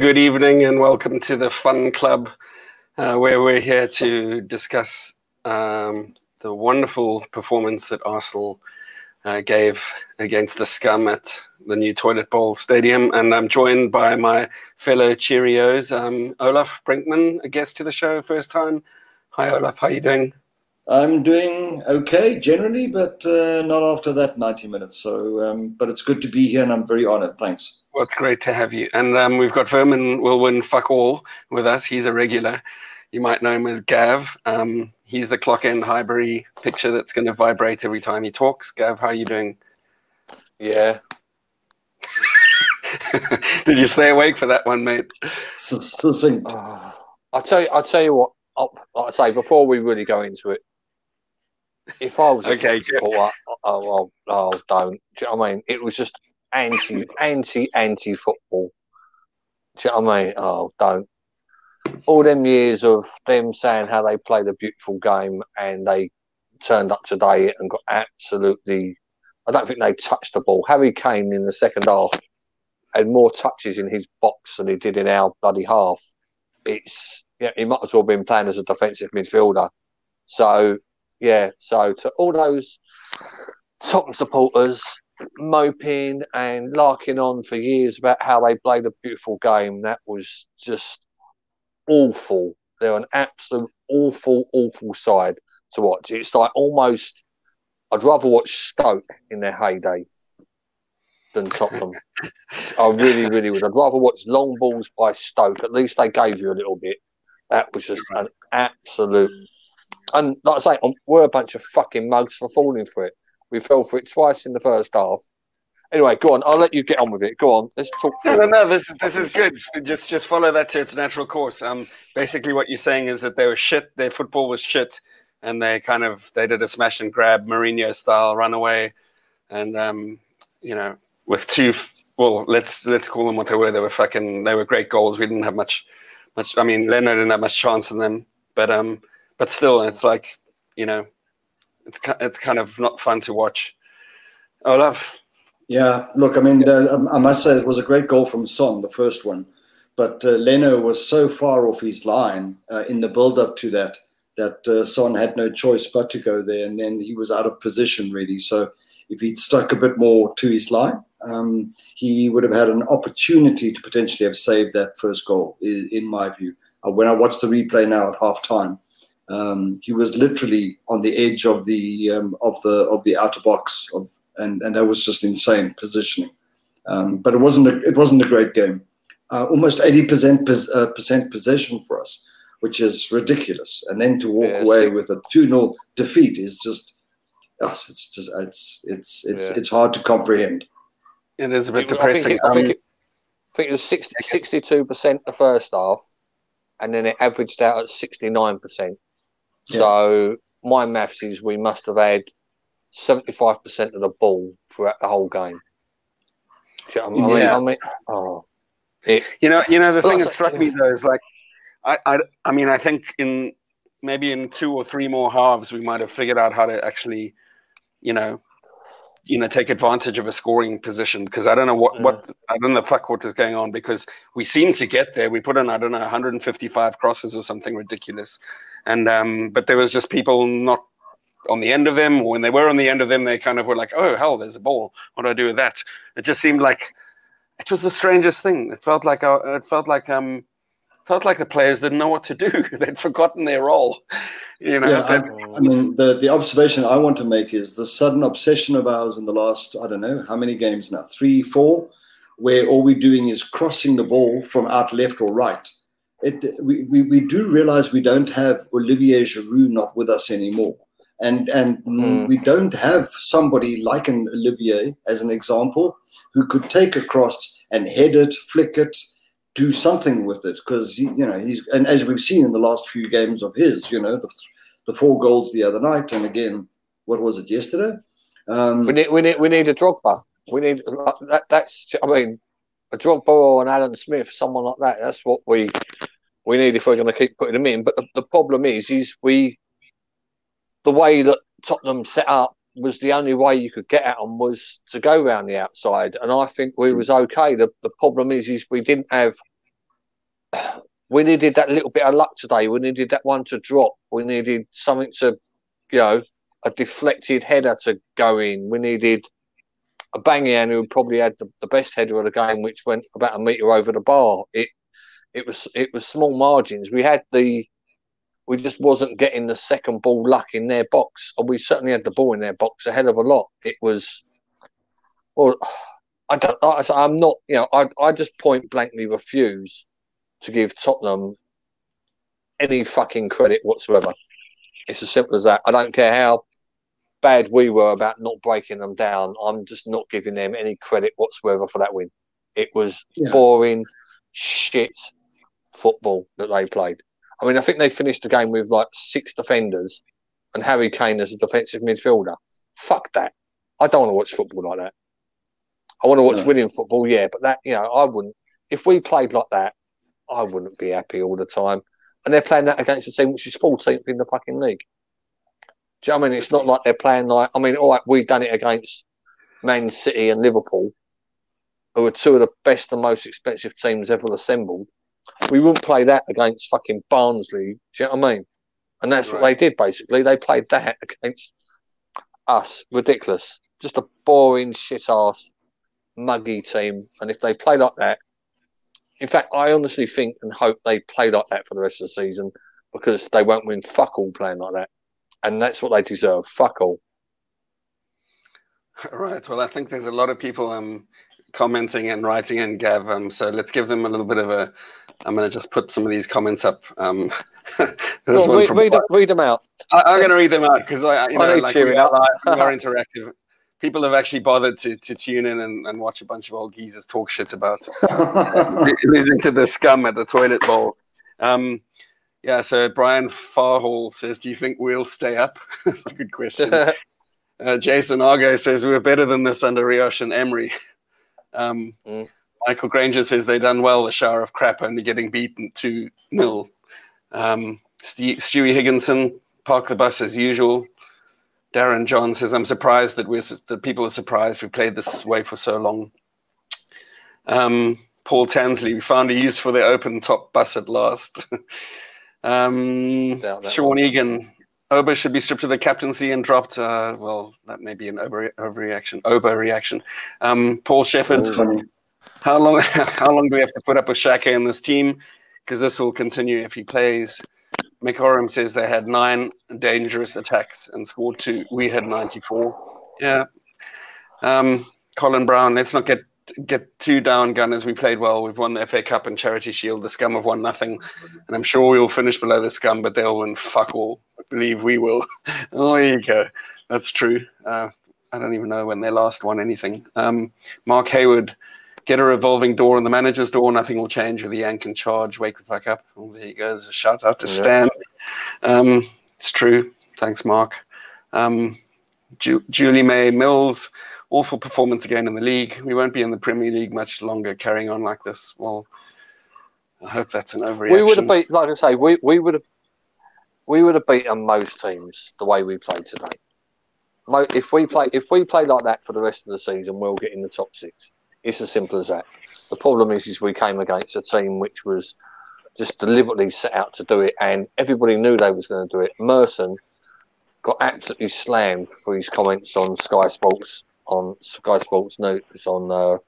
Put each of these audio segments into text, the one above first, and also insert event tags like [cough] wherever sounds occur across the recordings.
Good evening, and welcome to the Fun Club, uh, where we're here to discuss um, the wonderful performance that Arsenal uh, gave against the scum at the new Toilet Bowl Stadium. And I'm joined by my fellow Cheerios, um, Olaf Brinkman, a guest to the show, first time. Hi, Olaf. How are you doing? I'm doing okay generally, but uh, not after that 90 minutes. So, um, but it's good to be here, and I'm very honoured. Thanks. Well, it's great to have you. And um, we've got Vermin will win fuck all with us. He's a regular. You might know him as Gav. Um, he's the clock end Highbury picture that's going to vibrate every time he talks. Gav, how are you doing? Yeah. [laughs] Did you stay awake for that one, mate? Succinct. Oh, I'll tell you. I'll tell you what. I'll, like I say before we really go into it, if I was Okay, a supporter, oh, oh, oh, don't. Do you know what I mean? It was just anti, anti, anti football. Do you know what I mean? Oh, don't. All them years of them saying how they played a beautiful game and they turned up today and got absolutely. I don't think they touched the ball. Harry Kane in the second half had more touches in his box than he did in our bloody half. It's yeah, he might as well have been playing as a defensive midfielder. So yeah, so to all those Tottenham supporters moping and larking on for years about how they played a beautiful game, that was just awful. They're an absolute awful, awful side to watch. It's like almost I'd rather watch Stoke in their heyday than Tottenham. [laughs] I really, really would. I'd rather watch long balls by Stoke. At least they gave you a little bit. That was just an absolute. And like I say, um, we're a bunch of fucking mugs for falling for it. We fell for it twice in the first half. Anyway, go on. I'll let you get on with it. Go on. Let's talk. No, no, no. This this is good. Just just follow that to its natural course. Um, basically, what you're saying is that they were shit. Their football was shit, and they kind of they did a smash and grab Mourinho style runaway, and um, you know, with two. Well, let's let's call them what they were. They were fucking. They were great goals. We didn't have much, much. I mean, Leno didn't have much chance in them, but um, but still, it's like you know, it's it's kind of not fun to watch. Olaf. Yeah, look, I mean, the, um, I must say it was a great goal from Son, the first one, but uh, Leno was so far off his line uh, in the build-up to that that uh, Son had no choice but to go there, and then he was out of position really. So if he'd stuck a bit more to his line, um, he would have had an opportunity to potentially have saved that first goal, in, in my view. Uh, when I watched the replay now at half time, um, he was literally on the edge of the um, of the of the outer box, of, and and that was just insane positioning. Um, but it wasn't a, it wasn't a great game. Uh, almost eighty percent uh, percent possession for us, which is ridiculous. And then to walk Yeah, away with a two 0 defeat is just it's just it's it's it's Yeah. it's hard to comprehend. It is a bit It was- I think depressing. it, I think it, I think it was 60, 62% the first half, and then it averaged out at 69%. Yeah. So my maths is we must have had 75% of the ball throughout the whole game. You know I mean? Yeah. I mean, oh, it, You know, you know the thing that struck me though is like, I, I, I mean, I think in maybe in two or three more halves we might have figured out how to actually, you know, you know, take advantage of a scoring position because I don't know what what I don't know the fuck what is going on because we seem to get there. We put in I don't know 155 crosses or something ridiculous, and um, but there was just people not on the end of them. Or when they were on the end of them, they kind of were like, oh hell, there's a ball. What do I do with that? It just seemed like it was the strangest thing. It felt like uh, it felt like um felt like the players didn't know what to do. [laughs] They'd forgotten their role. You know, Yeah, that- I mean, the, the observation I want to make is the sudden obsession of ours in the last, I don't know, how many games now? Three, four, where all we're doing is crossing the ball from out left or right. It, we, we, we do realize we don't have Olivier Giroud not with us anymore. And, and Mm. we don't have somebody like an Olivier, as an example, who could take a cross and head it, flick it, do something with it because you know he's and as we've seen in the last few games of his, you know the, the four goals the other night and again, what was it yesterday? Um, we need we need we need a Drogba. We need that. That's I mean, a Drogba or an Alan Smith, someone like that. That's what we we need if we're going to keep putting them in. But the, the problem is, is we the way that Tottenham set up was the only way you could get at them was to go round the outside, and I think we hmm. was okay. The the problem is, is we didn't have we needed that little bit of luck today. We needed that one to drop. We needed something to, you know, a deflected header to go in. We needed Aubameyang who probably had the, the best header of the game, which went about a metre over the bar. It it was it was small margins. We had the we just wasn't getting the second ball luck in their box, and we certainly had the ball in their box a hell of a lot. It was, well, I don't. I, I'm not. You know, I I just point blankly refuse to give Tottenham any fucking credit whatsoever. It's as simple as that. I don't care how bad we were about not breaking them down. I'm just not giving them any credit whatsoever for that win. It was yeah. boring, shit football that they played. I mean, I think they finished the game with like six defenders and Harry Kane as a defensive midfielder. Fuck that. I don't want to watch football like that. I want to watch no. winning football, yeah, but that, you know, I wouldn't. If we played like that, I wouldn't be happy all the time. And they're playing that against a team which is 14th in the fucking league. Do you know I mean? It's not like they're playing like, I mean, all right, we've done it against Man City and Liverpool, who are two of the best and most expensive teams ever assembled. We wouldn't play that against fucking Barnsley. Do you know what I mean? And that's right. what they did basically. They played that [laughs] against us. Ridiculous. Just a boring, shit ass, muggy team. And if they play like that, in fact, I honestly think and hope they play like that for the rest of the season because they won't win fuck all playing like that. And that's what they deserve. Fuck all. [laughs] Right. Well, I think there's a lot of people um, commenting and writing in, Gav. Um, so let's give them a little bit of a I'm going to just put some of these comments up. Um, [laughs] well, read, read, read, them out. I, am going to read them out because I, you know, like we are, we are [laughs] interactive. People have actually bothered to, to tune in and, and watch a bunch of old geezers talk shit about [laughs] losing to the scum at the toilet bowl. Um, yeah, so Brian Farhall says, "Do you think we'll stay up?" That's a good question. uh, Jason Argo says, "We were better than this under Rioch and Emery." Um, mm. Michael Granger says they done well, a shower of crap, only getting beaten 2 0. Um, Stewie Higginson, park the bus as usual. Darren John says, I'm surprised that, we're, that people are surprised we played this way for so long. Um, Paul Tansley, we found a use for the open top bus at last. [laughs] um, Sean Egan, Oba should be stripped of the captaincy and dropped. Uh, well, that may be an over, overreaction. Overreaction. Um, Paul Shepard, how long? [laughs] How long do we have to put up with Xhaka in this team? Because this will continue if he plays. Mick Oram says they had nine dangerous attacks and scored two. We had 94. Yeah. Um, Colin Brown, let's not get get too down, Gunners. We played well. We've won the FA Cup and Charity Shield. The Scum have won nothing. And I'm sure we will finish below the Scum, but they'll win fuck all. I believe we will. [laughs] oh, there you go. That's true. Uh, I don't even know when they last won anything. Um, Mark Hayward, get a revolving door on the manager's door. Nothing will change with the yank in charge. Wake the fuck up. Oh, there you go. There's a shout out to yeah. Stan. Um, it's true. Thanks, Mark. Um, Ju- Julie May Mills, awful performance again in the league. We won't be in the Premier League much longer carrying on like this. Well, I hope that's an overreaction. We would have beat, like I say, we, we would have we would have beaten most teams the way we played today. If we play if we play like that for the rest of the season, we'll get in the top six. It's as simple as that. The problem is, is we came against a team which was just deliberately set out to do it, and everybody knew they was going to do it. Merson got absolutely slammed for his comments on Sky Sports on Sky Sports News on uh,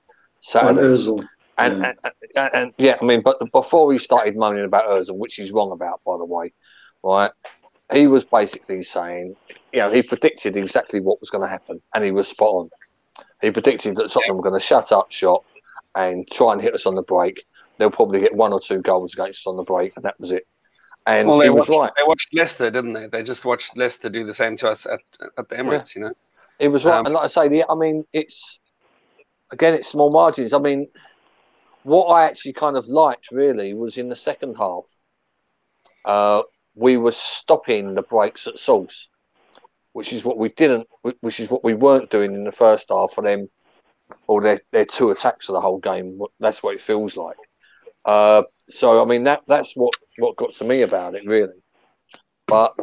Saturday. On and, yeah. And, and, and, yeah, I mean, but before he started moaning about Özil, which he's wrong about, by the way, right? He was basically saying, you know, he predicted exactly what was going to happen, and he was spot on. He predicted that Tottenham were going to shut up shop and try and hit us on the break. They'll probably get one or two goals against us on the break, and that was it. And well, they watched, right. they watched Leicester, didn't they? They just watched Leicester do the same to us at, at the Emirates, yeah. you know. It was right, um, and like I say, the, I mean, it's again, it's small margins. I mean, what I actually kind of liked really was in the second half, uh, we were stopping the breaks at source which is what we didn't, which is what we weren't doing in the first half for them, or their their two attacks of the whole game. That's what it feels like. Uh, so I mean that that's what what got to me about it really, but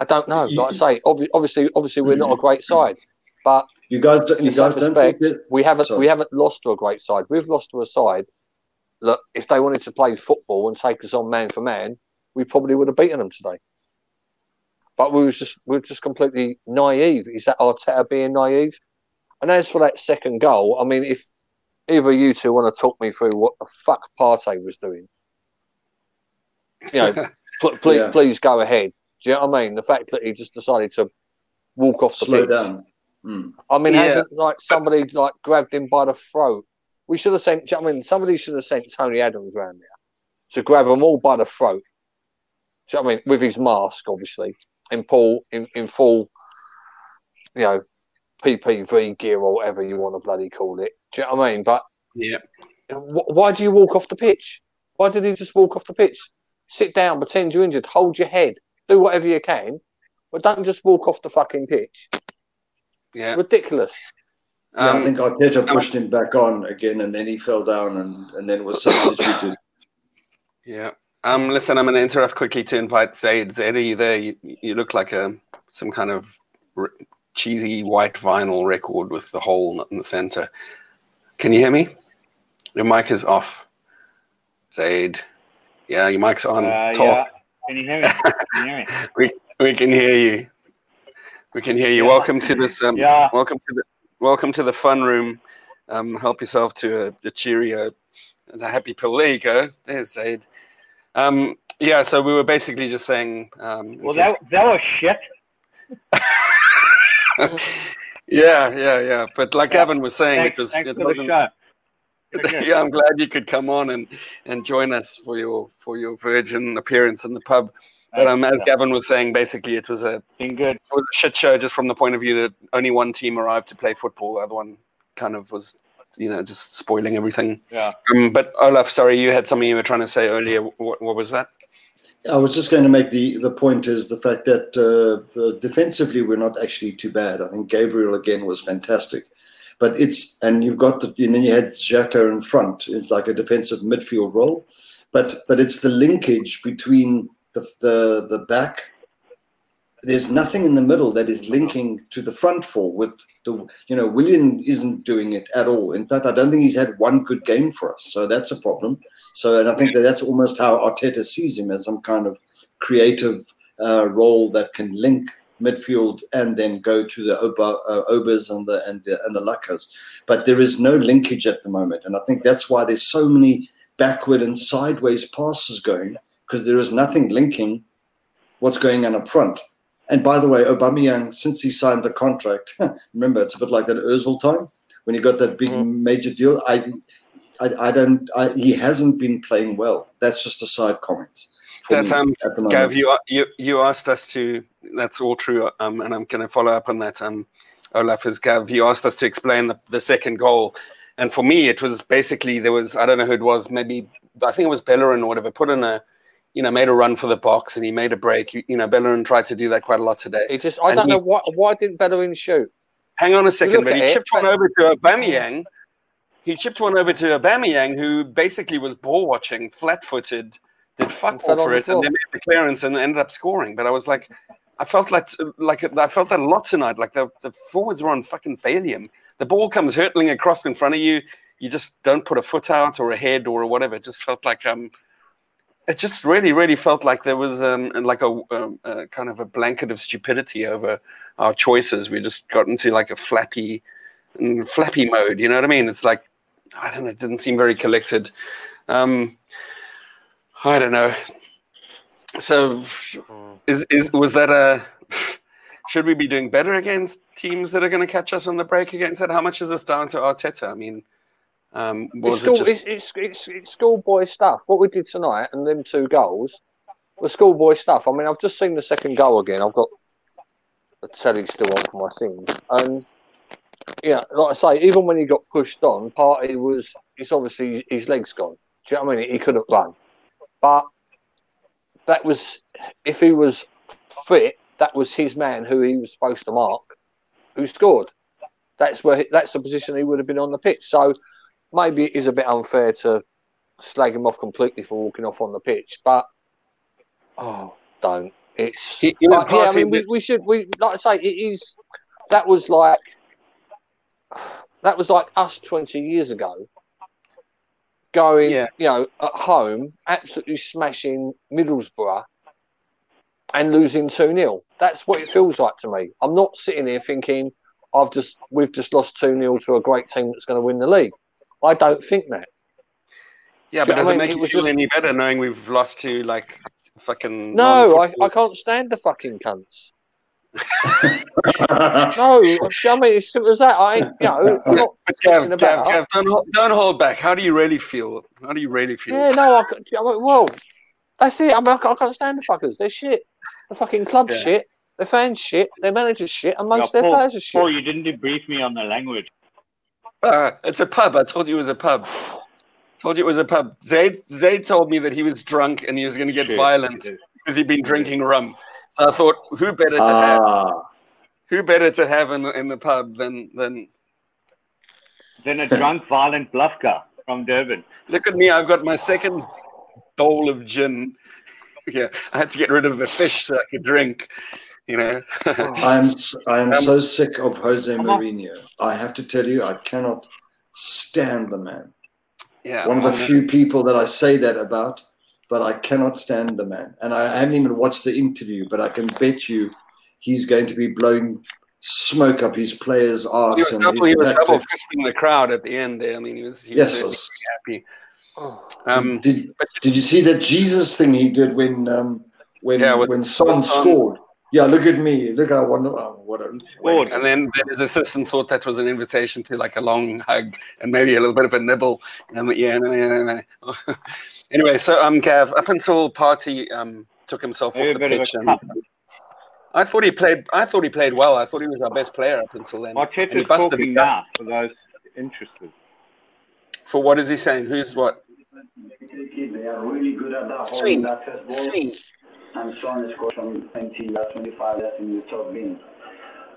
I don't know. Like I say, obviously, obviously we're not a great side, but you guys, you guys don't respect, we haven't sorry. we haven't lost to a great side. We've lost to a side that if they wanted to play football and take us on man for man, we probably would have beaten them today. But we was just we were just completely naive. Is that Arteta being naive? And as for that second goal, I mean, if either you two want to talk me through what the fuck Partey was doing, you know, [laughs] pl- please, Yeah. please go ahead. Do you know what I mean? The fact that he just decided to walk off the Slow pitch. down. Mm. I mean, Yeah. hasn't like somebody like grabbed him by the throat? We should have sent. I mean, somebody should have sent Tony Adams round there to grab them all by the throat. Do you know what I mean? With his mask, obviously, in full, in, in full, you know, PPE gear or whatever you want to bloody call it. Do you know what I mean? But Yeah. why do you walk off the pitch? Why did he just walk off the pitch? Sit down, pretend you're injured, hold your head, do whatever you can, but don't just walk off the fucking pitch. Yeah. Ridiculous. Yeah, I Um, think Arteta pushed him back on again, and then he fell down, and, and then was substituted. Yeah. Um, listen, I'm going to interrupt quickly to invite Zaid. Zaid, are you there? You, you look like a some kind of r- cheesy white vinyl record with the hole in the center. Can you hear me? Your mic is off. Zaid. Yeah, your mic's on. Uh, Talk. yeah. Can you hear me? Can you hear me? [laughs] We can hear you. We can hear you. Yeah. Welcome to this. Um, Yeah. Welcome to the welcome to the fun room. Um, help yourself to a, a Cheerio, a happy pill. There you go. There's Zaid. Um, yeah. So we were basically just saying. Um, Well, that that was shit. [laughs] yeah, yeah, yeah. But like Yeah. Gavin was saying, Thanks, it was. thanks It for the shot. [laughs] Yeah, I'm glad you could come on and, and join us for your for your virgin appearance in the pub. But um, as Gavin was saying, basically it was a Been good. it was a shit show just from the point of view that only one team arrived to play football. The other one kind of was, you know, just spoiling everything. Yeah. Um, but Olaf, sorry, you had something you were trying to say earlier. What, what was that? I was just going to make the, the point is the fact that uh, uh, defensively we're not actually too bad. I think Gabriel again was fantastic, but it's and you've got the and then you had Xhaka in front. It's like a defensive midfield role, but but it's the linkage between the the, the back. There's nothing in the middle that is linking to the front four. With the you know Willian isn't doing it at all. In fact, I don't think he's had one good game for us, so that's a problem. So, and I think that that's almost how Arteta sees him as some kind of creative uh, role that can link midfield and then go to the Oba, uh, Obers and the and the and the Lakas. But there is no linkage at the moment, and I think that's why there's so many backward and sideways passes going because there is nothing linking what's going on up front. And by the way, Aubameyang, since he signed the contract, [laughs] remember it's a bit like that Özil time when he got that big major deal. I I, I don't. I, he hasn't been playing well. That's just a side comment. That's um, at the moment. Gav, you you you asked us to. That's all true. Um, and I'm going to follow up on that. Um, Olaf is Gav. You asked us to explain the, the second goal, and for me, it was basically there was I don't know who it was. Maybe I think it was Bellerin or whatever. Put in a, you know, made a run for the box and he made a break. You, you know, Bellerin tried to do that quite a lot today. He just, I And don't he- know why. Why didn't Bellerin shoot? Hang on a second, but he it, chipped one over to Aubameyang. He chipped one over to Aubameyang, who basically was ball watching, flat-footed, did fuck all for it, floor. and then made the clearance and ended up scoring. But I was like, I felt like like I felt that a lot tonight. Like the, the forwards were on fucking Valium. The ball comes hurtling across in front of you. You just don't put a foot out or a head or whatever. It just felt like um, it just really, really felt like there was um, like a, um, a kind of a blanket of stupidity over our choices. We just got into like a flappy, mm, flappy mode. You know what I mean? It's like I don't know. It didn't seem very collected. Um, I don't know. So, is is was that a? Should we be doing better against teams that are going to catch us on the break against that? How much is this down to Arteta? I mean, um, It's, school, it just it's, it's, it's, schoolboy stuff. What we did tonight and them two goals were schoolboy stuff. I mean, I've just seen the second goal again. I've got the telly still on for my things. And, yeah, like I say, even when he got pushed on, Partey was, it's obviously his legs gone. Do you know what I mean? He couldn't run. But that was, if he was fit, that was his man who he was supposed to mark, who scored. That's where that's the position he would have been on the pitch. So maybe it is a bit unfair to slag him off completely for walking off on the pitch, but oh, don't. It's you know, but, yeah. I mean, we, we should we like I say it is. That was like that was like us twenty years ago going, Yeah. you know, at home, absolutely smashing Middlesbrough and losing 2 0. That's what it feels like to me. I'm not sitting here thinking I've just we've just lost 2 0 to a great team that's going to win the league. I don't think that. Yeah, Do but does what I it make It you feel just- any better knowing we've lost to like fucking No, I, I can't stand the fucking cunts. [laughs] No, I mean, it's simple as that. I, ain't- you know, I'm [laughs] not But Gav, Gav, about- Gav, don't hold, don't hold back. How do you really feel? How do you really feel? Yeah, no, I, c- I mean, well, that's it. I, mean, I, ca- I can't stand the fuckers. They're shit. The fucking club Yeah. shit. Their fans shit. Their manager's shit, and most Yeah, their Paul- players are shit. Paul, you didn't debrief me on the language. Uh, it's a pub. I told you it was a pub. Told you it was a pub. Zay Zayd told me that he was drunk and he was going to get Shit. violent because he'd been drinking rum. So I thought, who better to have? ah, Who better to have in the, in the pub than than? Then a drunk, violent Bluffka from Durban. Look at me. I've got my second bowl of gin. [laughs] Yeah, I had to get rid of the fish so I could drink. You know. I'm s- I'm Um, so sick of Jose Come. Mourinho. I have to tell you, I cannot stand the man. yeah. One of the few people that I say that about, but I cannot stand the man. And I haven't even watched the interview, but I can bet you he's going to be blowing smoke up his players' He arse was and double, his he was double fisting the crowd at the end there. I mean, he was, he Yes. was certainly happy. Oh. Um, did, but- did you see that Jesus thing he did when um, when Yeah, when with Son Son. scored? Yeah, look at me. Look how wonderful. Oh, what a and then his assistant thought that was an invitation to like a long hug and maybe a little bit of a nibble. And yeah, no, no, no, no. anyway, so um, Gav, up until Partey um took himself Maybe off the pitch, and. I thought he played. I thought he played well. I thought he was our best player up until then. And he busted talking it up. now for those interested. For what is he saying? Who's what? They are really good at that Swing. holding that first ball. Swing. And Son scored from 20, uh, 25 that's in the top bin.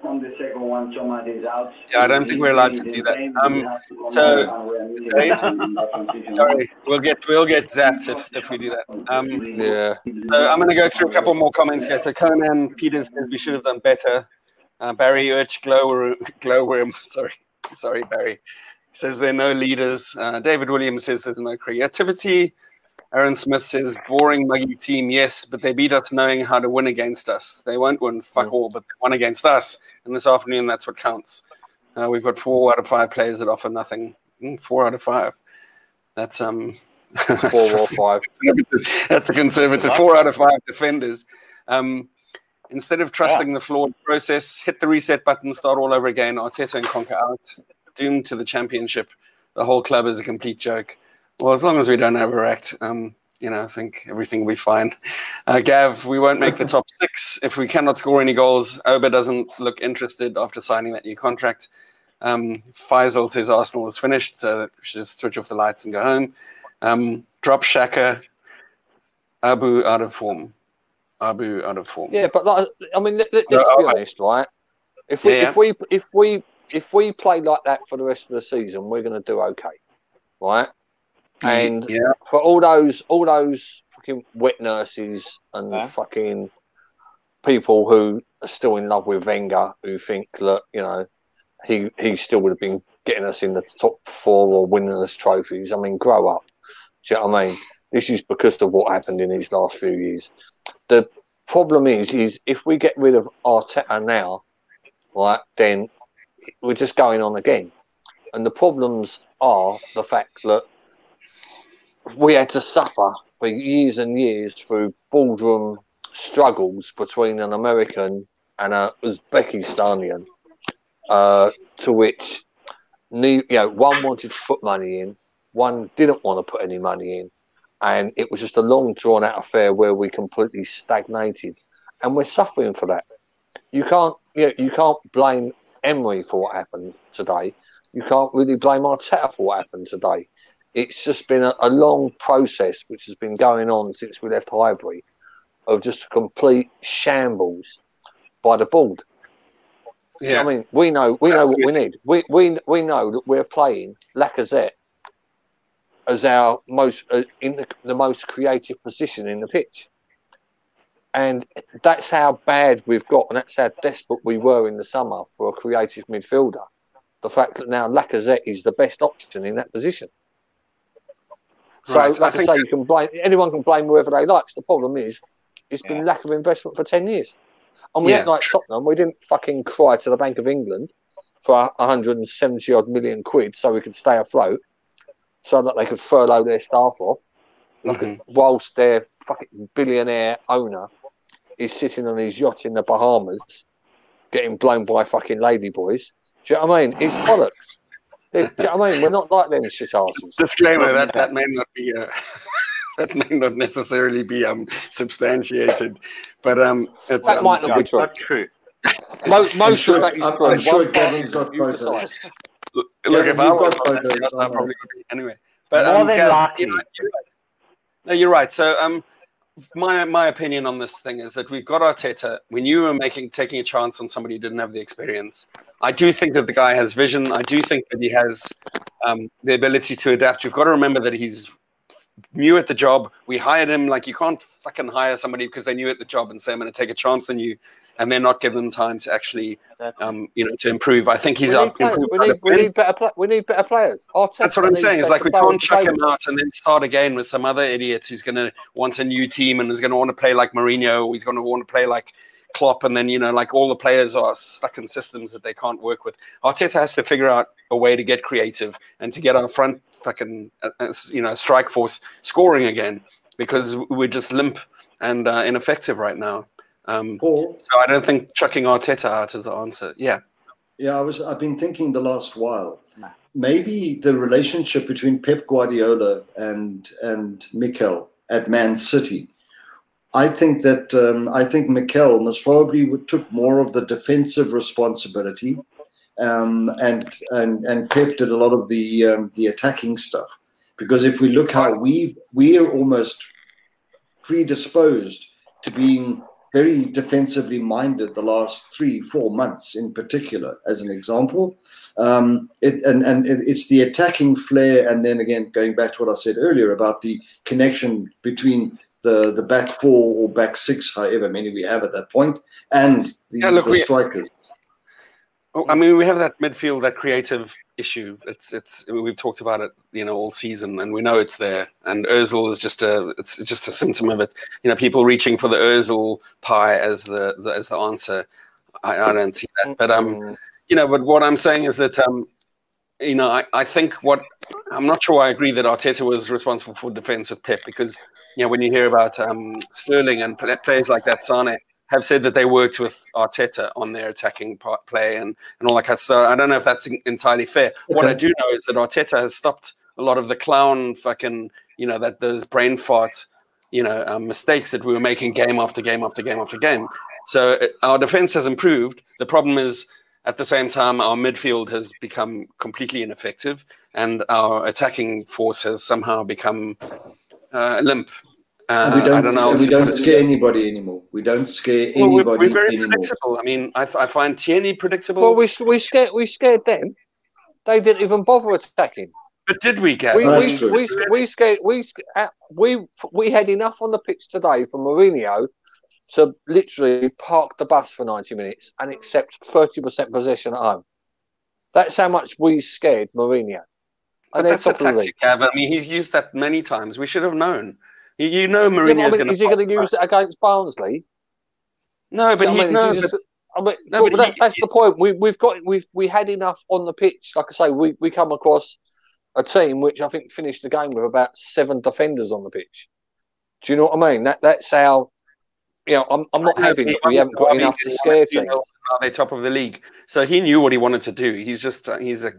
On the second one, Thomas is out. Yeah, I don't think we're allowed to do that. Um, so, Zayd- Sorry, we'll get we'll get zapped if, if we do that. Um, Yeah. So I'm going to go through a couple more comments here. So Conan Peters says we should have done better. Uh, Barry Urch Glowworm, Glowworm, [laughs] sorry, sorry Barry, says there are no leaders. Uh, David Williams says there's no creativity. Aaron Smith says boring muggy team, yes, but they beat us knowing how to win against us. They won't win fuck all, but they won against us. And this afternoon, that's what counts. Uh, we've got four out of five players that offer nothing. Mm, four out of five. That's um. [laughs] Four or five. [laughs] That's a conservative. Four out of five defenders. Um, instead of trusting the flawed process, hit the reset button, start all over again. Arteta and Kroenke out. Doomed to the championship. The whole club is a complete joke. Well, as long as we don't overact, um, you know, I think everything will be fine. Uh, Gav, we won't make the top six if we cannot score any goals. Oba doesn't look interested after signing that new contract. Um, Faisal says Arsenal is finished, so that we should just switch off the lights and go home. Um, drop Xhaka. Abu out of form. Abu out of form. Yeah, but like, I mean, let, us No, be I- honest, right? If we Yeah, yeah. if we if we if we play like that for the rest of the season, we're going to do okay, right? And yeah, for all those all those fucking wet nurses and Huh? fucking people who are still in love with Wenger, who think that you know he he still would have been getting us in the top four or winning us trophies. I mean, grow up. Do you know what I mean? This is because of what happened in these last few years. The problem is, is if we get rid of Arteta now, right, then we're just going on again. And the problems are the fact that we had to suffer for years and years through boardroom struggles between an American and a Uzbekistanian, uh, to which you know, one wanted to put money in, one didn't want to put any money in, and it was just a long drawn out affair where we completely stagnated, and we're suffering for that. You can't, you, know, you can't blame Emery for what happened today. You can't really blame Arteta for what happened today. It's just been a, a long process which has been going on since we left Highbury of just a complete shambles by the board. yeah. I mean, we know we know what we need. We we we know that we're playing Lacazette as our most uh, in the, the most creative position in the pitch, and that's how bad we've got, and that's how desperate we were in the summer for a creative midfielder. The fact that now Lacazette is the best option in that position. So, Right, I like I, think say, you can blame anyone can blame whoever they like. The problem is, it's been Yeah. lack of investment for ten years. And we Yeah. act like Tottenham. We didn't fucking cry to the Bank of England for 170 odd million quid so we could stay afloat, so that they could furlough their staff off. Like, Mhm. whilst their fucking billionaire owner is sitting on his yacht in the Bahamas, getting blown by fucking ladyboys. Do you know what I mean? It's bollocks. Do you know what I mean? We're not like them shit arses. disclaimer that that may not be uh, [laughs] that may not necessarily be um substantiated but um it's That um, might not be it's true. not true. Most, most sure- of that is I'm- true. I'm sure One part Gavin's is got photos. look Yeah, if you've I got was photos, I I probably would be anyway but More um than Gav, you know, you're right. no you're right so um my my opinion on this thing is that we've got Arteta. We knew we were making taking a chance on somebody who didn't have the experience. I do think that the guy has vision. I do think that he has um, the ability to adapt. You've got to remember that he's new at the job. We hired him. Like you can't fucking hire somebody because they're new at the job and say I'm going to take a chance on you, and then not give them time to actually, um, you know, to improve. I think he's we, need up. players. improved we, a need, we need better. Pla- we need better players. Arteta That's what I'm saying. It's better like we can't chuck play him out and then start again with some other idiot who's going to want a new team and is going to want to play like Mourinho. Or he's going to want to play like Klopp, and then you know, like all the players are stuck in systems that they can't work with. Arteta has to figure out a way to get creative and to get our front fucking uh, uh, you know strike force scoring again because we're just limp and uh, ineffective right now. Um, Paul, so I don't think chucking Arteta out is the answer. Yeah. yeah, I was. I've been thinking the last while. Maybe the relationship between Pep Guardiola and and Mikel at Man City. I think that um, I think Mikel most probably took more of the defensive responsibility, um, and and and Pep did a lot of the um, the attacking stuff. Because if we look how we we are almost predisposed to being very defensively minded the last three, four months in particular, as an example. Um, it, and and it, it's the attacking flair, and then again, going back to what I said earlier about the connection between the, the back four or back six, however many we have at that point, and the, Yeah, look, the we- strikers. Oh, I mean, we have that midfield, that creative issue. It's it's we've talked about it, you know, all season, and we know it's there. And Özil is just a it's just a symptom of it. You know, people reaching for the Özil pie as the, the as the answer. I, I don't see that, but um, Mm. you know, but what I'm saying is that um, you know, I, I think what I'm not sure I agree that Arteta was responsible for defense with Pep because you know when you hear about um, Sterling and pla- players like that, Sane have said that they worked with Arteta on their attacking part play and, and all that kind of stuff. I don't know if that's entirely fair. What I do know is that Arteta has stopped a lot of the clown fucking, you know, that those brain fart, you know, um, mistakes that we were making game after game after game after game. So uh, our defense has improved. The problem is at the same time, our midfield has become completely ineffective and our attacking force has somehow become uh, limp. Uh, we don't, don't know. we don't else to put it. scare anybody anymore. We don't scare Well, we're, anybody we're very anymore. predictable. I mean, I, I find Tierney predictable. Well, we we scared we scared them. They didn't even bother attacking. but did we, We Gavin? We, we we scared we uh, we we had enough on the pitch today for Mourinho to literally park the bus for ninety minutes and accept thirty percent possession at home. That's how much we scared Mourinho. but And that's a top of tactic, Gavin. I mean, he's used that many times. We should have known. You, you know, Yeah, Mourinho's I mean, going is he going to use it against Barnsley? No, but I he mean, no, is he but, I mean, No, but but that, he- that's the point. We, we've got we've we had enough on the pitch. Like I say, we, we come across a team which I think finished the game with about seven defenders on the pitch. Do you know what I mean? That that's how. You know, I'm, I'm not No, having it. We haven't got wanted- enough to scare know teams. Are they top of the league? So he knew what he wanted to do. He's just uh, he's a,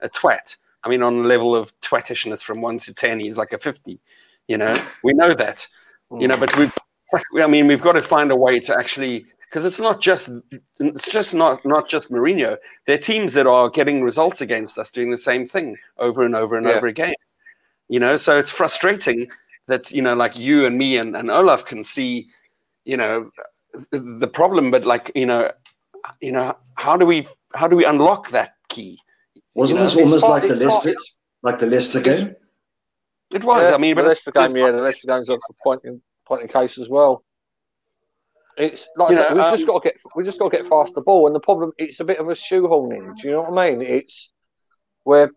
a twat. I mean, on the level of twattishness from one to ten, he's like a fifty. You know, we know that. You know, but we've. I mean, we've got to find a way to actually because it's not just it's just not not just Mourinho. There are teams that are getting results against us doing the same thing over and over and Yeah. over again. You know, so it's frustrating that you know, like you and me and, and Olaf can see, you know, the, the problem, but like you know, you know, how do we how do we unlock that key? Wasn't You know, this almost It's like part- the it's part- Leicester, like the Leicester game? It was. Yeah, I mean, the but Leicester game, yeah, the Leicester game's a point in point in case as well. It's like I said, know, we've um, just got to get we just got to get faster ball, and the problem it's a bit of a shoehorning. Do you know what I mean? It's where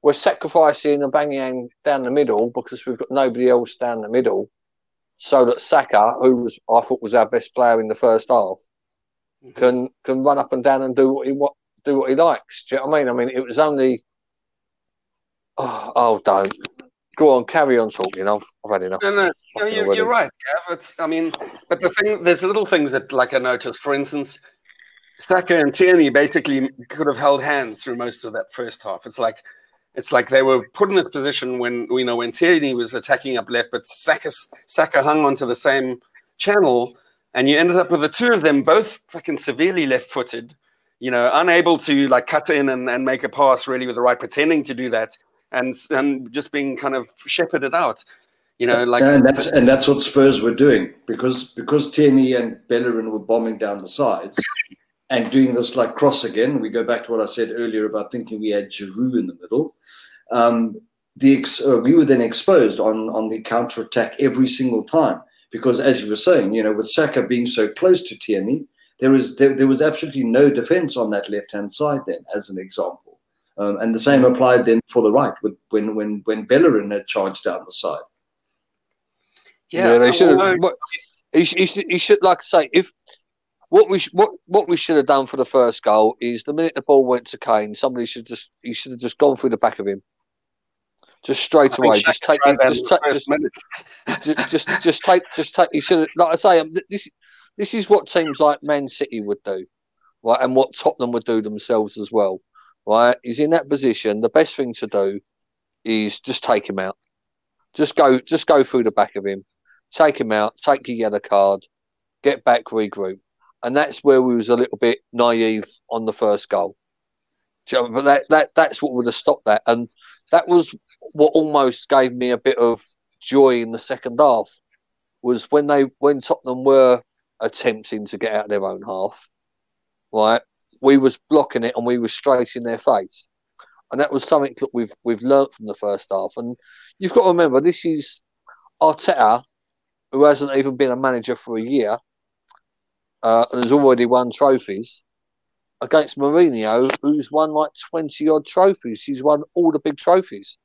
we're sacrificing Aubameyang down the middle because we've got nobody else down the middle, so that Saka, who was I thought was our best player in the first half, Mhm. can can run up and down and do what he what do what he likes. Do you know what I mean? I mean, it was only. Oh, oh don't go on, carry on talking. I've, I've had enough. No, no, no you're, you're right, Gav. It's, I mean, but the thing, there's little things that, like I noticed, for instance, Saka and Tierney basically could have held hands through most of that first half. It's like, it's like they were put in this position when you know when Tierney was attacking up left, but Saka Saka hung onto the same channel, and you ended up with the two of them both fucking severely left-footed, you know, unable to like cut in and, and make a pass really with the right, pretending to do that, and and just being kind of shepherded out, you know, like and that's and that's what Spurs were doing because because Tierney and Bellerin were bombing down the sides [laughs] and doing this like cross again. We go back to what I said earlier about thinking we had Giroud in the middle. Um, the ex, uh, we were then exposed on on the counter attack every single time because, as you were saying, you know, with Saka being so close to Tierney, there was there, there was absolutely no defence on that left hand side. Then, as an example. Um, and the same applied then for the right with, when when when Bellerin had charged down the side. yeah, they should have. what- He, he, should- he should, like I say, if what we what what we should have done for the first goal is the minute the ball went to Kane, somebody should just he should have just gone through the back of him, just straight I away. Just take tried it, that in just the take, just, just just just take just take. He should have, like I say, um, this this is what teams like Man City would do, right, and what Tottenham would do themselves as well, right. He's in that position. The best thing to do is just take him out. Just go, just go through the back of him, take him out, take your yellow card, get back, regroup, and that's where we was a little bit naive on the first goal. But that, that that's what would have stopped that, and that was what almost gave me a bit of joy in the second half. Was when they when Tottenham were attempting to get out of their own half, right? We was blocking it and we were straight in their face, and that was something that we've we've learnt from the first half. And you've got to remember this is Arteta, who hasn't even been a manager for a year, uh, and has already won trophies against Mourinho, who's won like twenty odd trophies. He's won all the big trophies.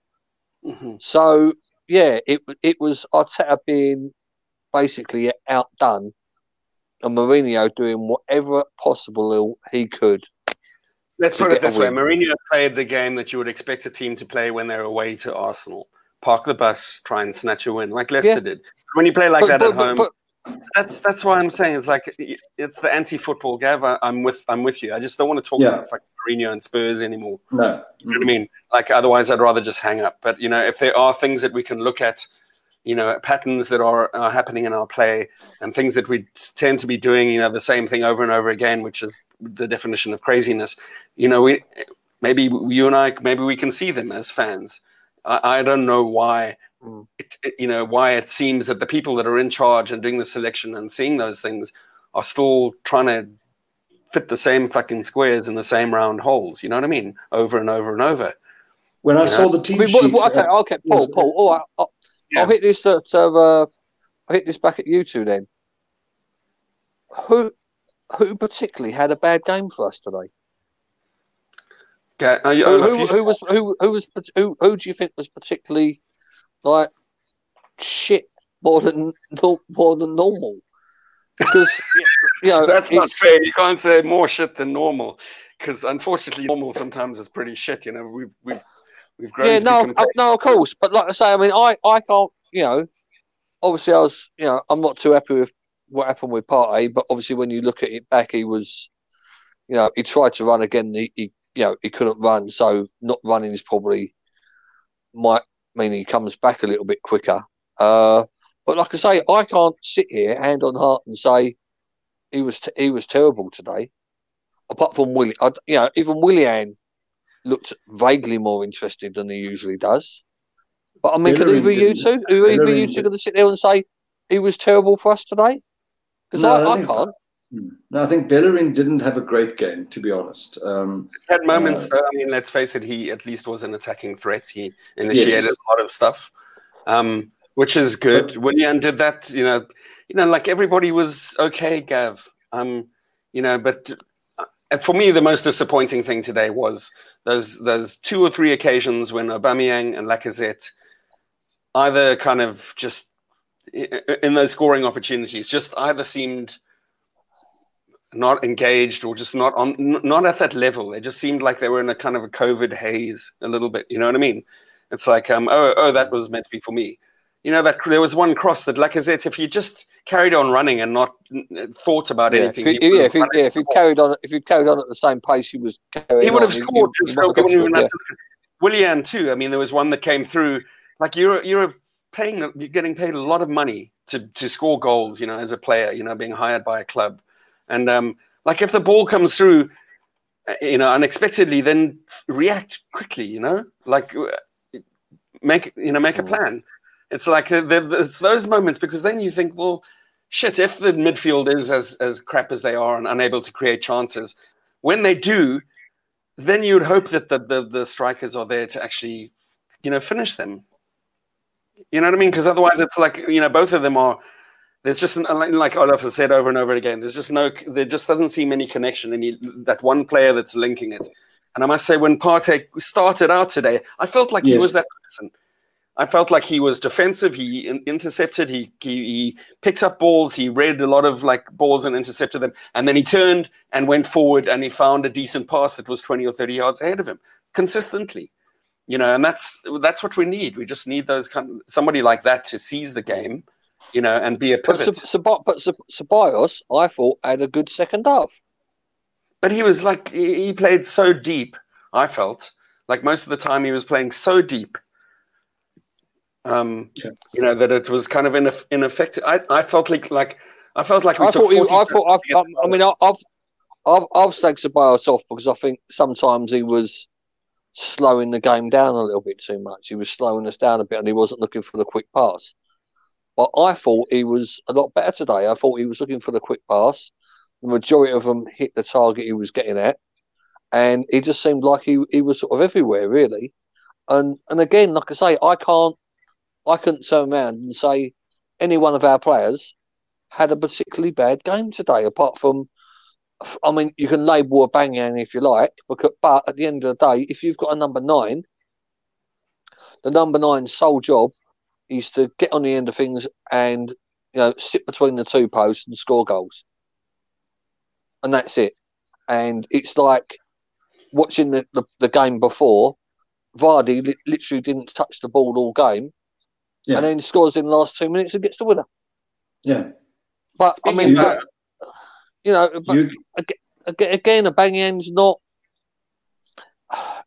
Mhm. So yeah, it it was Arteta being basically outdone, and Mourinho doing whatever possible he could. Let's put it this way: win. Mourinho played the game that you would expect a team to play when they're away to Arsenal. Park the bus, try and snatch a win, like Leicester Yeah. did. When you play like But- that but- at but- home, but- that's that's why I'm saying it's like it's the anti-football, Gav. I, I'm with I'm with you. I just don't want to talk Yeah. about fucking Mourinho and Spurs anymore. No, You know what I mean? Like otherwise, I'd rather just hang up. But you know, if there are things that we can look at, you know, patterns that are, are happening in our play and things that we tend to be doing, you know, the same thing over and over again, which is the definition of craziness. You know, we maybe you and I maybe we can see them as fans. I, I don't know why. Mm. It, it- you know why it seems that the people that are in charge and doing the selection and seeing those things are still trying to fit the same fucking squares in the same round holes. You know what I mean? Over and over and over. When I Yeah. saw the I team mean, sheets, what, okay, uh, okay, Paul, Paul. All right, I'll, Yeah. I'll hit this at uh, I'll hit this back at you two then. Who, who particularly had a bad game for us today? Okay, you- Who, who, who was who who was who who do you think was particularly like shit more than more than normal? Because [laughs] you know That's not fair. You can't say more shit than normal, because unfortunately, normal sometimes is pretty shit. You know, we've we've we've grown. Yeah, no, uh, no, of course. But like I say, I mean, I, I can't, you know, obviously I was, you know, I'm not too happy with what happened with Partey, but obviously when you look at it back, he was, you know, he tried to run again. He, he you know, he couldn't run, so not running is probably might mean he comes back a little bit quicker. Uh, but like I say, I can't sit here hand on heart and say he was t- he was terrible today. Apart from Willie, I, you know, even Willian looked vaguely more interested than he usually does. But I mean, could either you two, are either you two didn't. going to sit there and say he was terrible for us today? Because No, I I, I think- can't. Hmm. No, I think Bellerin didn't have a great game, to be honest. Um, Had moments, Uh, though. I mean, let's face it. He at least was an attacking threat. He initiated Yes. a lot of stuff, um, which is good. Willian did that. You know, you know, like everybody was okay. Gav, um, you know, but uh, for me, the most disappointing thing today was those those two or three occasions when Aubameyang and Lacazette either kind of just in those scoring opportunities just either seemed not engaged or just not on not at that level. They just seemed like they were in a kind of a covid haze a little bit you know what i mean? It's like um oh oh that was meant to be for me you know that there was one cross that Lacazette if he just carried on running and not thought about yeah, anything if he, yeah, if he, yeah, if he carried on if he carried on at the same pace he was he would have on, scored he, just he so would have we wouldn't even have Willian too. I mean, there was one that came through. Like you're you're paying you're getting paid a lot of money to to score goals. You know, as a player, you know, being hired by a club, and um, like if the ball comes through, uh, you know, unexpectedly, then react quickly. You know, like uh, make you know make a Mm. plan. It's like uh, it's those moments because then you think, well, shit. If the midfield is as as crap as they are and unable to create chances, when they do, then you would hope that the, the the strikers are there to actually, you know, finish them. You know what I mean? Because otherwise, it's like you know, both of them are. There's just an, like Olaf has said over and over again. There's just no. There just doesn't seem any connection. And you, that one player that's linking it. And I must say, when Partey started out today, I felt like he was that person. I felt like he was defensive. He in- intercepted. He, he he picked up balls. He read a lot of like balls and intercepted them. And then he turned and went forward and he found a decent pass that was twenty or thirty yards ahead of him consistently. You know, and that's that's what we need. We just need those kind of, somebody like that to seize the game, you know, and be a but pivot. Sab- but Ceballos, I thought had a good second half But he was like he played so deep. I felt like most of the time he was playing so deep. Um, Yeah. you know that it was kind of ineff- ineffective. I, I felt like like I felt like we I thought, he, I thought, I, I mean, I've, I've, I've Ceballos off because I think sometimes he was slowing the game down a little bit too much. He was slowing us down a bit, and he wasn't looking for the quick pass. But I thought he was a lot better today. I thought he was looking for the quick pass. The majority of them hit the target he was getting at, and he just seemed like he, he was sort of everywhere, really. And and again, like I say, I can't, I couldn't turn around and say any one of our players had a particularly bad game today, apart from, I mean, you can label Aubameyang if you like, but at the end of the day, if you've got a number nine, the number nine's sole job is to get on the end of things and, you know, sit between the two posts and score goals. And that's it. And it's like watching the, the, the game before, Vardy li- literally didn't touch the ball all game, Yeah. and then scores in the last two minutes and gets the winner. Yeah. But Speaking I mean, of but, you know, but You, again, Aubameyang's not.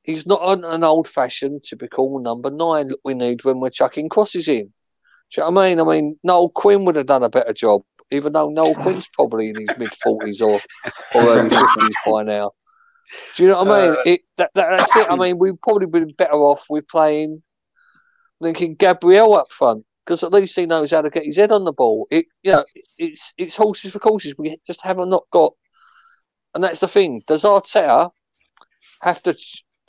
He's not an, an old-fashioned, typical number nine that we need when we're chucking crosses in. Do you know what I mean? I mean, Niall Quinn would have done a better job, even though Niall [laughs] Quinn's probably in his mid forties or, or early [laughs] fifties by now. Do you know what I mean? Uh, it that, that, that's it. I [clears throat] mean, we've probably been better off with playing linking Gabriel up front because at least he knows how to get his head on the ball. It, you know, it's it's horses for courses. We just haven't not got, and that's the thing. Does Arteta have to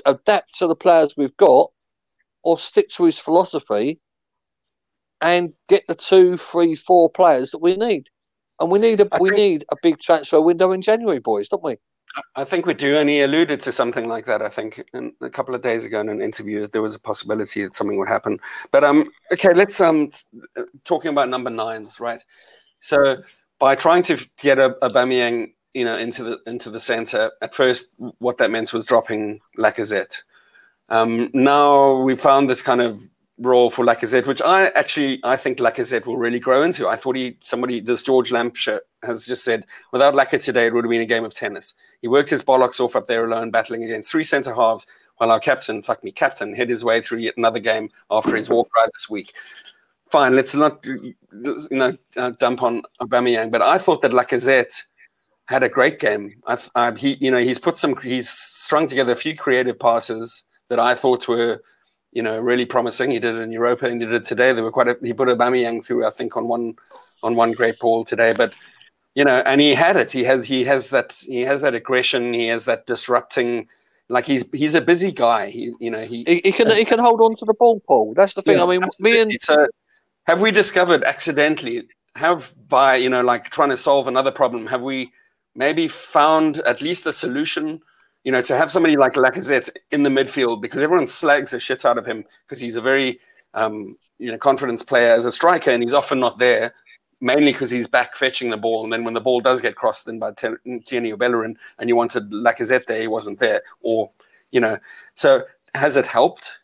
adapt to the players we've got, or stick to his philosophy and get the two, three, four players that we need? And we need a I we think- need a big transfer window in January, boys, don't we? I think we do, and he alluded to something like that. I think in, a couple of days ago in an interview there was a possibility that something would happen. But um, okay, let's um, talking about number nines, right? So by trying to get a, Aubameyang, you know, into the into the center, at first what that meant was dropping Lacazette. Um, now we found this kind of role for Lacazette, which I actually I think Lacazette will really grow into. I thought he somebody this George Lampshire has just said without Lacazette today it would have been a game of tennis. He worked his bollocks off up there alone, battling against three centre halves, while our captain, fuck me, captain, hit his way through yet another game after his walk ride this week. Fine, let's not you know uh, dump on Aubameyang, but I thought that Lacazette had a great game. I, I, he, you know, he's put some, he's strung together a few creative passes that I thought were, you know, really promising. He did it in Europa and he did it today. There were quite a, he put Aubameyang through, I think, on one, on one great ball today. But you know, and he had it. He has, he has that, he has that aggression. He has that disrupting. Like he's, he's a busy guy. He, you know, he. He, he can he can hold on to the ball, Paul. That's the thing. Yeah, I mean, me and so have we discovered accidentally have by you know like trying to solve another problem have we maybe found at least a solution you know, to have somebody like Lacazette in the midfield because everyone slags the shit out of him because he's a very, um, you know, confidence player as a striker and he's often not there, mainly because he's back fetching the ball. And then when the ball does get crossed in by Tierney or Bellerin and you wanted Lacazette there, he wasn't there. Or, you know, so has it helped?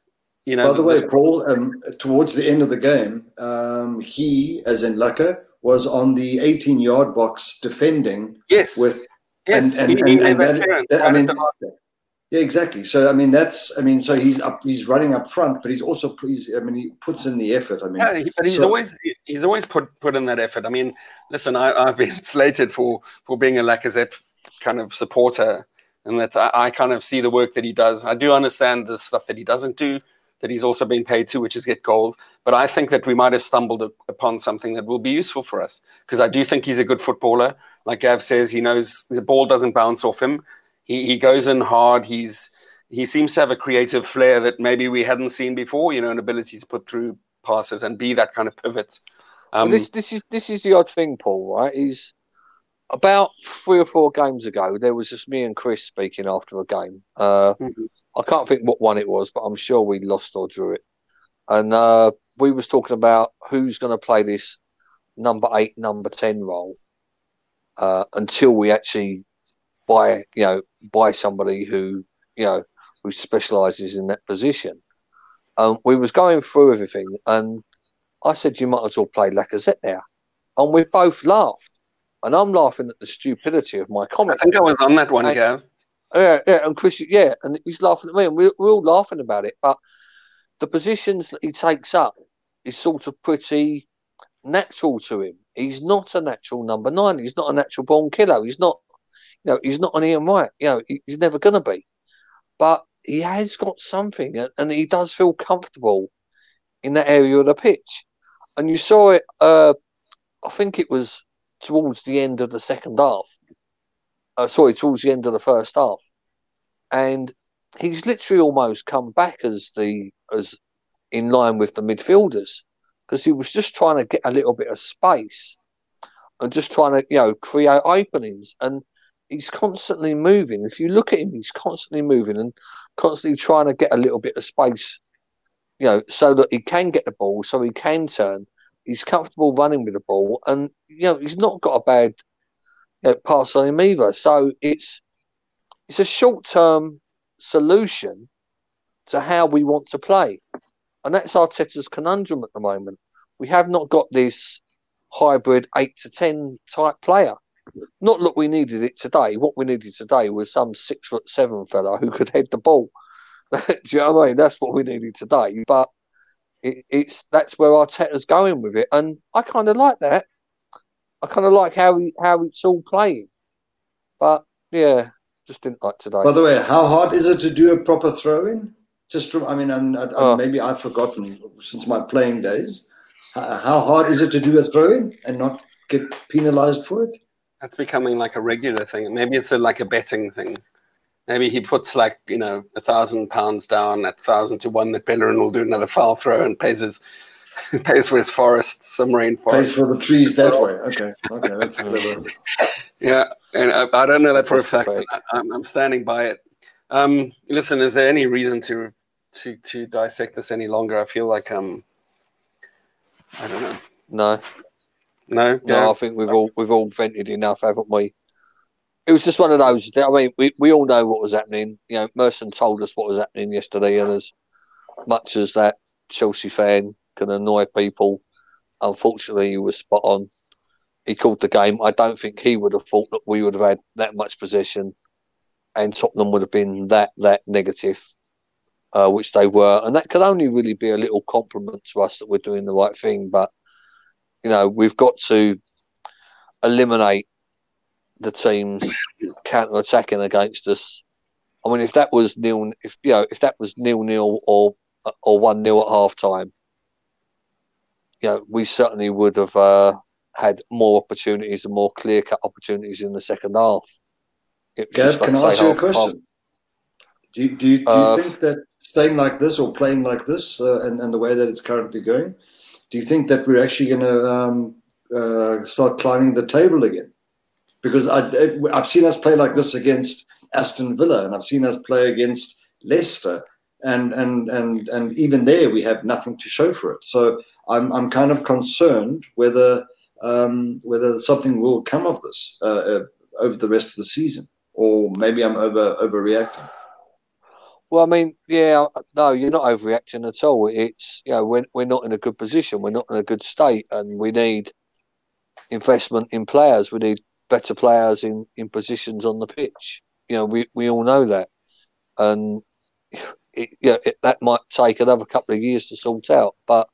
You know, By the way, Paul, um, towards the end of the game, um, he, as in Laka, was on the 18 yard box defending yes. with yes, and, and, he, and- and that that- that- I mean, yeah, exactly. So I mean, that's I mean, so he's up, he's running up front, but he's also he's, I mean, he puts in the effort. I mean, Yeah, but he's so- always he's always put put in that effort. I mean, listen, I, I've been [laughs] slated for for being a Lacazette kind of supporter, and that I, I kind of see the work that he does. I do understand the stuff that he doesn't do, that he's also been paid to, which is get goals. But I think that we might have stumbled upon something that will be useful for us because I do think he's a good footballer. Like Gav says, he knows the ball doesn't bounce off him. He he goes in hard. He's he seems to have a creative flair that maybe we hadn't seen before. You know, an ability to put through passes and be that kind of pivot. Um, this this is this is the odd thing, Paul. Right? Is about three or four games ago, there was just me and Chris speaking after a game. Uh, Mhm. I can't think what one it was, but I'm sure we lost or drew it. And uh, we was talking about who's going to play this number eight, number ten role uh, until we actually buy, you know, buy somebody who, you know, who specialises in that position. Um, we was going through everything, and I said you might as well play Lacazette there, and we both laughed. And I'm laughing at the stupidity of my comment. I think I was on that one, I- Gav. Yeah, yeah, and Chris, yeah, and he's laughing at me, and we're, we're all laughing about it. But the positions that he takes up is sort of pretty natural to him. He's not a natural number nine. He's not a natural born killer. He's not, you know, he's not an Ian Wright. You know, he's never going to be. But he has got something, and, and he does feel comfortable in that area of the pitch. And you saw it. Uh, I think it was towards the end of the second half. Uh, sorry, towards the end of the first half, and he's literally almost come back as the as in line with the midfielders because he was just trying to get a little bit of space and just trying to you know create openings. And he's constantly moving. If you look at him he's constantly moving and constantly trying to get a little bit of space you know so that he can get the ball so he can turn he's comfortable running with the ball and you know he's not got a bad you know, pass on him either. So it's it's a short term solution to how we want to play, and that's Arteta's conundrum at the moment. We have not got this hybrid eight to ten type player. Not that we needed it today. What we needed today was some six foot seven fella who could head the ball. [laughs] Do you know what I mean? That's what we needed today. But it, it's that's where Arteta's going with it, and I kind of like that. I kind of like how he, how it's all playing. But yeah, just didn't like today. By the way, how hard is it to do a proper throw in? Just, from, I mean, I'm, I, I, Oh. maybe I've forgotten since my playing days. How, how hard is it to do a throw in and not get penalized for it? That's becoming like a regular thing. Maybe it's a, like a betting thing. Maybe he puts like you know a thousand pounds down at thousand to one that Bellerin will do another foul throw and pays his [laughs] pays for his forest, some rainforest. Pays for the trees that way. Okay, okay, that's clever. [laughs] Yeah, and I, I don't know that for a fact. But I, I'm, I'm standing by it. Um, listen, is there any reason to to to dissect this any longer? I feel like um, I don't know. no, No, no, I think we've all we've all vented enough, haven't we? It was just one of those. I mean, we, we all know what was happening. You know, Merson told us what was happening yesterday, and as much as that Chelsea fan can annoy people, unfortunately, he was spot on. He called the game. I don't think he would have thought that we would have had that much possession, and Tottenham would have been that that negative, uh, which they were, and that could only really be a little compliment to us that we're doing the right thing. But you know, we've got to eliminate the teams counter attacking against us. I mean, if that was nil, if you know, if that was nil nil or or one nil at half time, you know, we certainly would have uh, had more opportunities and more clear cut opportunities in the second half. Gav, can I ask you a question? Do you, do you, do you Uh, think that staying like this or playing like this uh, and, and the way that it's currently going, do you think that we're actually going to um, uh, start climbing the table again? Because I, I've seen us play like this against Aston Villa, and I've seen us play against Leicester, and and and and even there we have nothing to show for it. So I'm I'm kind of concerned whether um, whether something will come of this uh, uh, over the rest of the season, or maybe I'm over overreacting. Well, I mean, yeah, no, you're not overreacting at all. It's you know we're we're not in a good position. We're not in a good state, and we need investment in players. We need better players in, in positions on the pitch. You know, we, we all know that, and it, yeah, it, that might take another couple of years to sort out. But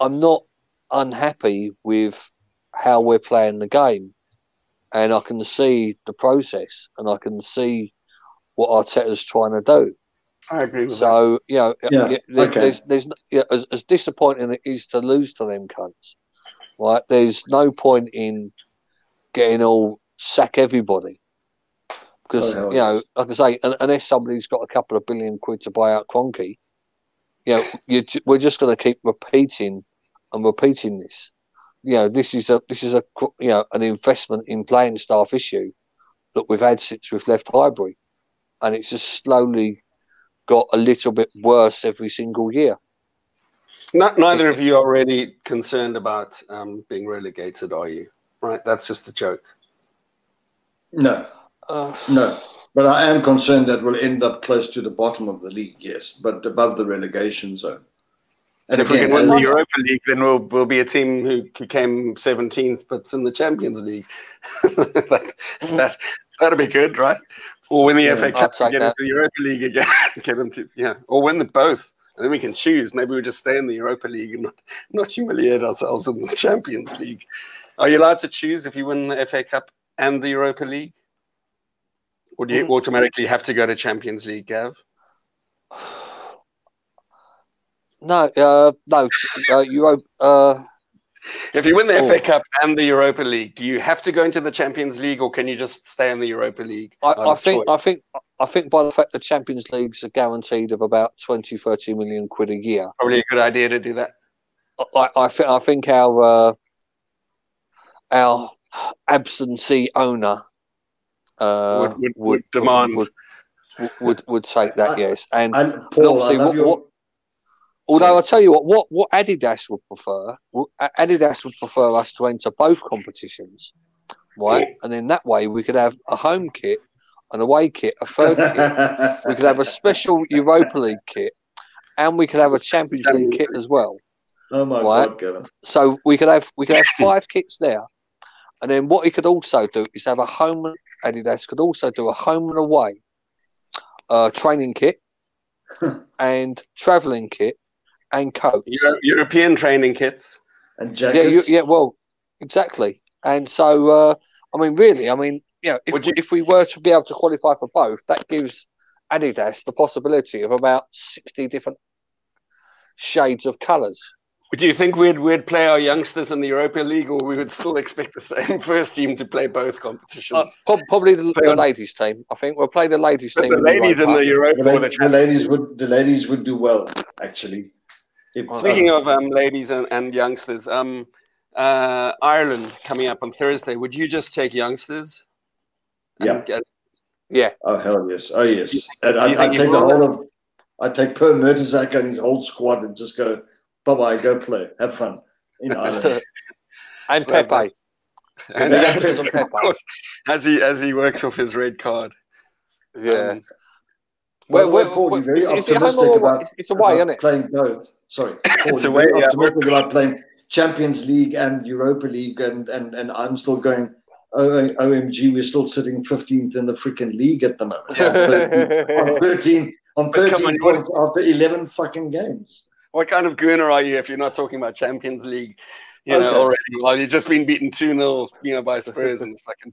I'm not unhappy with how we're playing the game, and I can see the process, and I can see what Arteta's trying to do. I agree with So you know, Yeah, yeah, there- okay. there's there's yeah, as, as disappointing as it is to lose to them cunts, right? There's no point in getting all sack everybody because Oh, you know, like I say, unless somebody's got a couple of billion quid to buy out Kroenke, you know, you, ju- we're just going to keep repeating and repeating this. You know, this is a this is a you know an investment in playing staff issue that we've had since we've left Highbury, and it's just slowly got a little bit worse every single year. Not, neither of you are really concerned about um, being relegated, are you? Right, that's just a joke. No, Uh, no. But I am concerned that we'll end up close to the bottom of the league, yes, but above the relegation zone. And if we again, can win as- the Europa League, then we'll we'll be a team who came seventeenth, but's in the Champions League. [laughs] that that that'll be good, right? Or win the Yeah, FA Cup, take and get that. into the Europa League again, [laughs] get into yeah, or win the both, and then we can choose. Maybe we'll just stay in the Europa League and not not humiliate ourselves in the Champions League. Are you allowed to choose if you win the FA Cup and the Europa League, or do you Mhm. automatically have to go to Champions League, Gav? [sighs] no, uh, no, uh, uh, If you win the Oh. FA Cup and the Europa League, do you have to go into the Champions League, or can you just stay in the Europa League? I, I think, I think, I think by the fact the Champions Leagues are guaranteed of about 20, 30 million quid a year, probably a good idea to do that. I, I think, I think our uh, our absentee owner uh, Would- would- would demand. would, would, would take that, I- yes, and And Paul, I obviously what- your. what- Although I tell you what, what what Adidas would prefer, Adidas would prefer us to enter both competitions, right? And then that way we could have a home kit, an away kit, a third kit. [laughs] We could have a special Europa League kit, and we could have a Champions League kit as well. oh my Right. God, Kevin. So we could have we could have five kits there, and then what he could also do is have a home. Adidas could also do a home and away, uh, training kit, [laughs] and travelling kit, and coats. Euro- European training kits. And Yeah, jackets. yeah, well, exactly. And so, uh, I mean, really, I mean, you know, if, Would you- if we were to be able to qualify for both, that gives Adidas the possibility of about 60 different shades of colours. Do you think we'd we'd play our youngsters in the Europa League, or we would still expect the same [laughs] first team to play both competitions? Uh, probably the, Play the ladies team. I think we'll play the ladies but team. the ladies in the Europa. Europa The, or la- the the ladies would the ladies would do well actually. If- Speaking of um, ladies and, and youngsters, um, uh, Ireland coming up on Thursday. Would you just take youngsters? Yeah. get- Yeah, oh hell yes, oh yes, You- and I, I take the whole of, I take Per Mertesacker and his whole squad and just go, bye bye, go play, have fun in Ireland. [laughs] and Well, Pepe. and Yeah, yeah, and of Pepe. course, as he as he works off his red card. Yeah. Um, By the way, Well, Paul, well, you're very is- is it optimistic or about, It's, it's away, about isn't it? playing both. Sorry, Paul, [laughs] It's you're away, very yeah. optimistic about playing Champions League and Europa League, and and and I'm still going. Oh, OMG, we're still sitting 15th in the freaking league at the moment. [laughs] on 13, on But come 13 on, you points after 11 fucking games. What kind of gooner are you if you're not talking about Champions League? You know Okay. already. While you've just been beaten two 0 you know, by Spurs in the fucking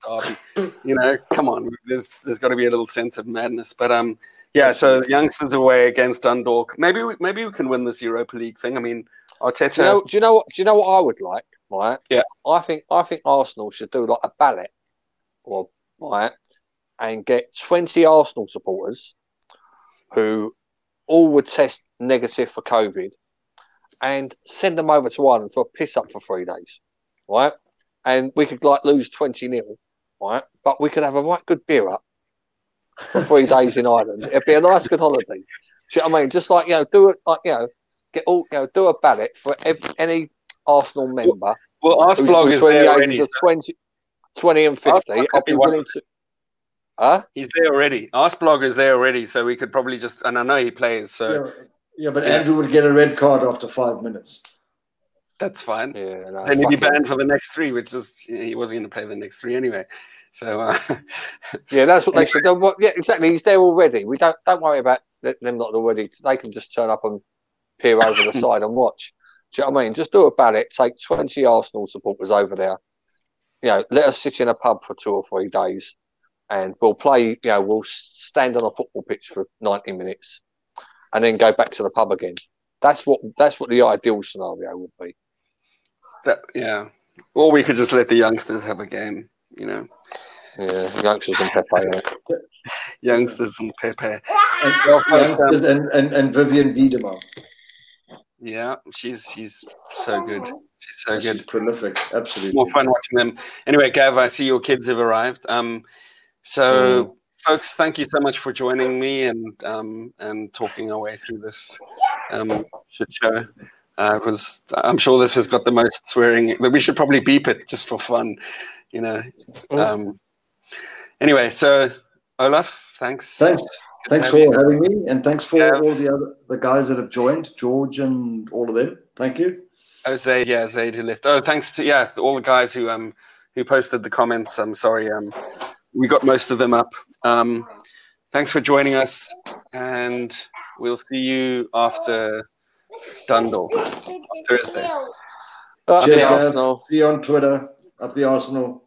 derby. [laughs] You know, come on. There's there's got to be a little sense of madness. But um, yeah. So youngsters away against Dundalk. Maybe we, maybe we can win this Europa League thing. I mean, Arteta. Do you know? Do you know what? Do you know what I would like? Right. Yeah. I think I think Arsenal should do like a ballot, or right, and get twenty Arsenal supporters, who all would test negative for COVID, and send them over to Ireland for a piss up for three days, right? And we could like lose twenty nil, right? But we could have a right good beer up, for three [laughs] days in Ireland. It'd be a nice, good holiday. Do you know what I mean? Just like you know, do it like you know, get all you know, do a ballot for ev any Arsenal member. Well, who's Arsblog is there the already. ages of so 20, 20 and fifty. I'll be be willing to. Huh? He's there already. Arsblog is there already, so we could probably just. And I know he plays, so Yeah, yeah, but Yeah. Andrew would get a red card after five minutes. that's fine. Yeah. No, then he'd be fuck it. banned for the next three, which is he wasn't going to play the next three anyway. So uh, [laughs] Yeah, that's what they should do. Well, Yeah, exactly. He's there already. We don't don't worry about them not already. They can just turn up and peer over the [laughs] side and watch. Do you know what I mean? Just do a ballot. Take twenty Arsenal supporters over there. You know, let us sit in a pub for two or three days, and we'll play. You know, we'll stand on a football pitch for ninety minutes, and then go back to the pub again. That's what that's what the ideal scenario would be. that yeah, or we could just let the youngsters have a game. You know, Yeah, youngsters and Pepe. Yeah. [laughs] youngsters and Pepe. [laughs] And, Well, but, um, youngsters and, and, and Vivianne Miedema. Yeah, she's she's so good. She's so She's good. prolific, absolutely. More fun watching them. Anyway, Gav, I see your kids have arrived. Um, so folks, thank you so much for joining me and um, and talking our way through this um, shit show. Uh, it was I'm sure this has got the most swearing. But we should probably beep it just for fun, you know. Um, anyway, so Olaf, thanks. Thanks. Good Thanks to have you. for having me, and thanks for Yeah. all the other the guys that have joined, George and all of them. Thank you. Oh, Zaid, yeah, Zaid who left. Oh, thanks to yeah, all the guys who um who posted the comments. I'm sorry, um, we got most of them up. Um, thanks for joining us, and we'll see you after Dundalk Thursday. Up Cheers, the Arsenal. See you on Twitter. Up the Arsenal.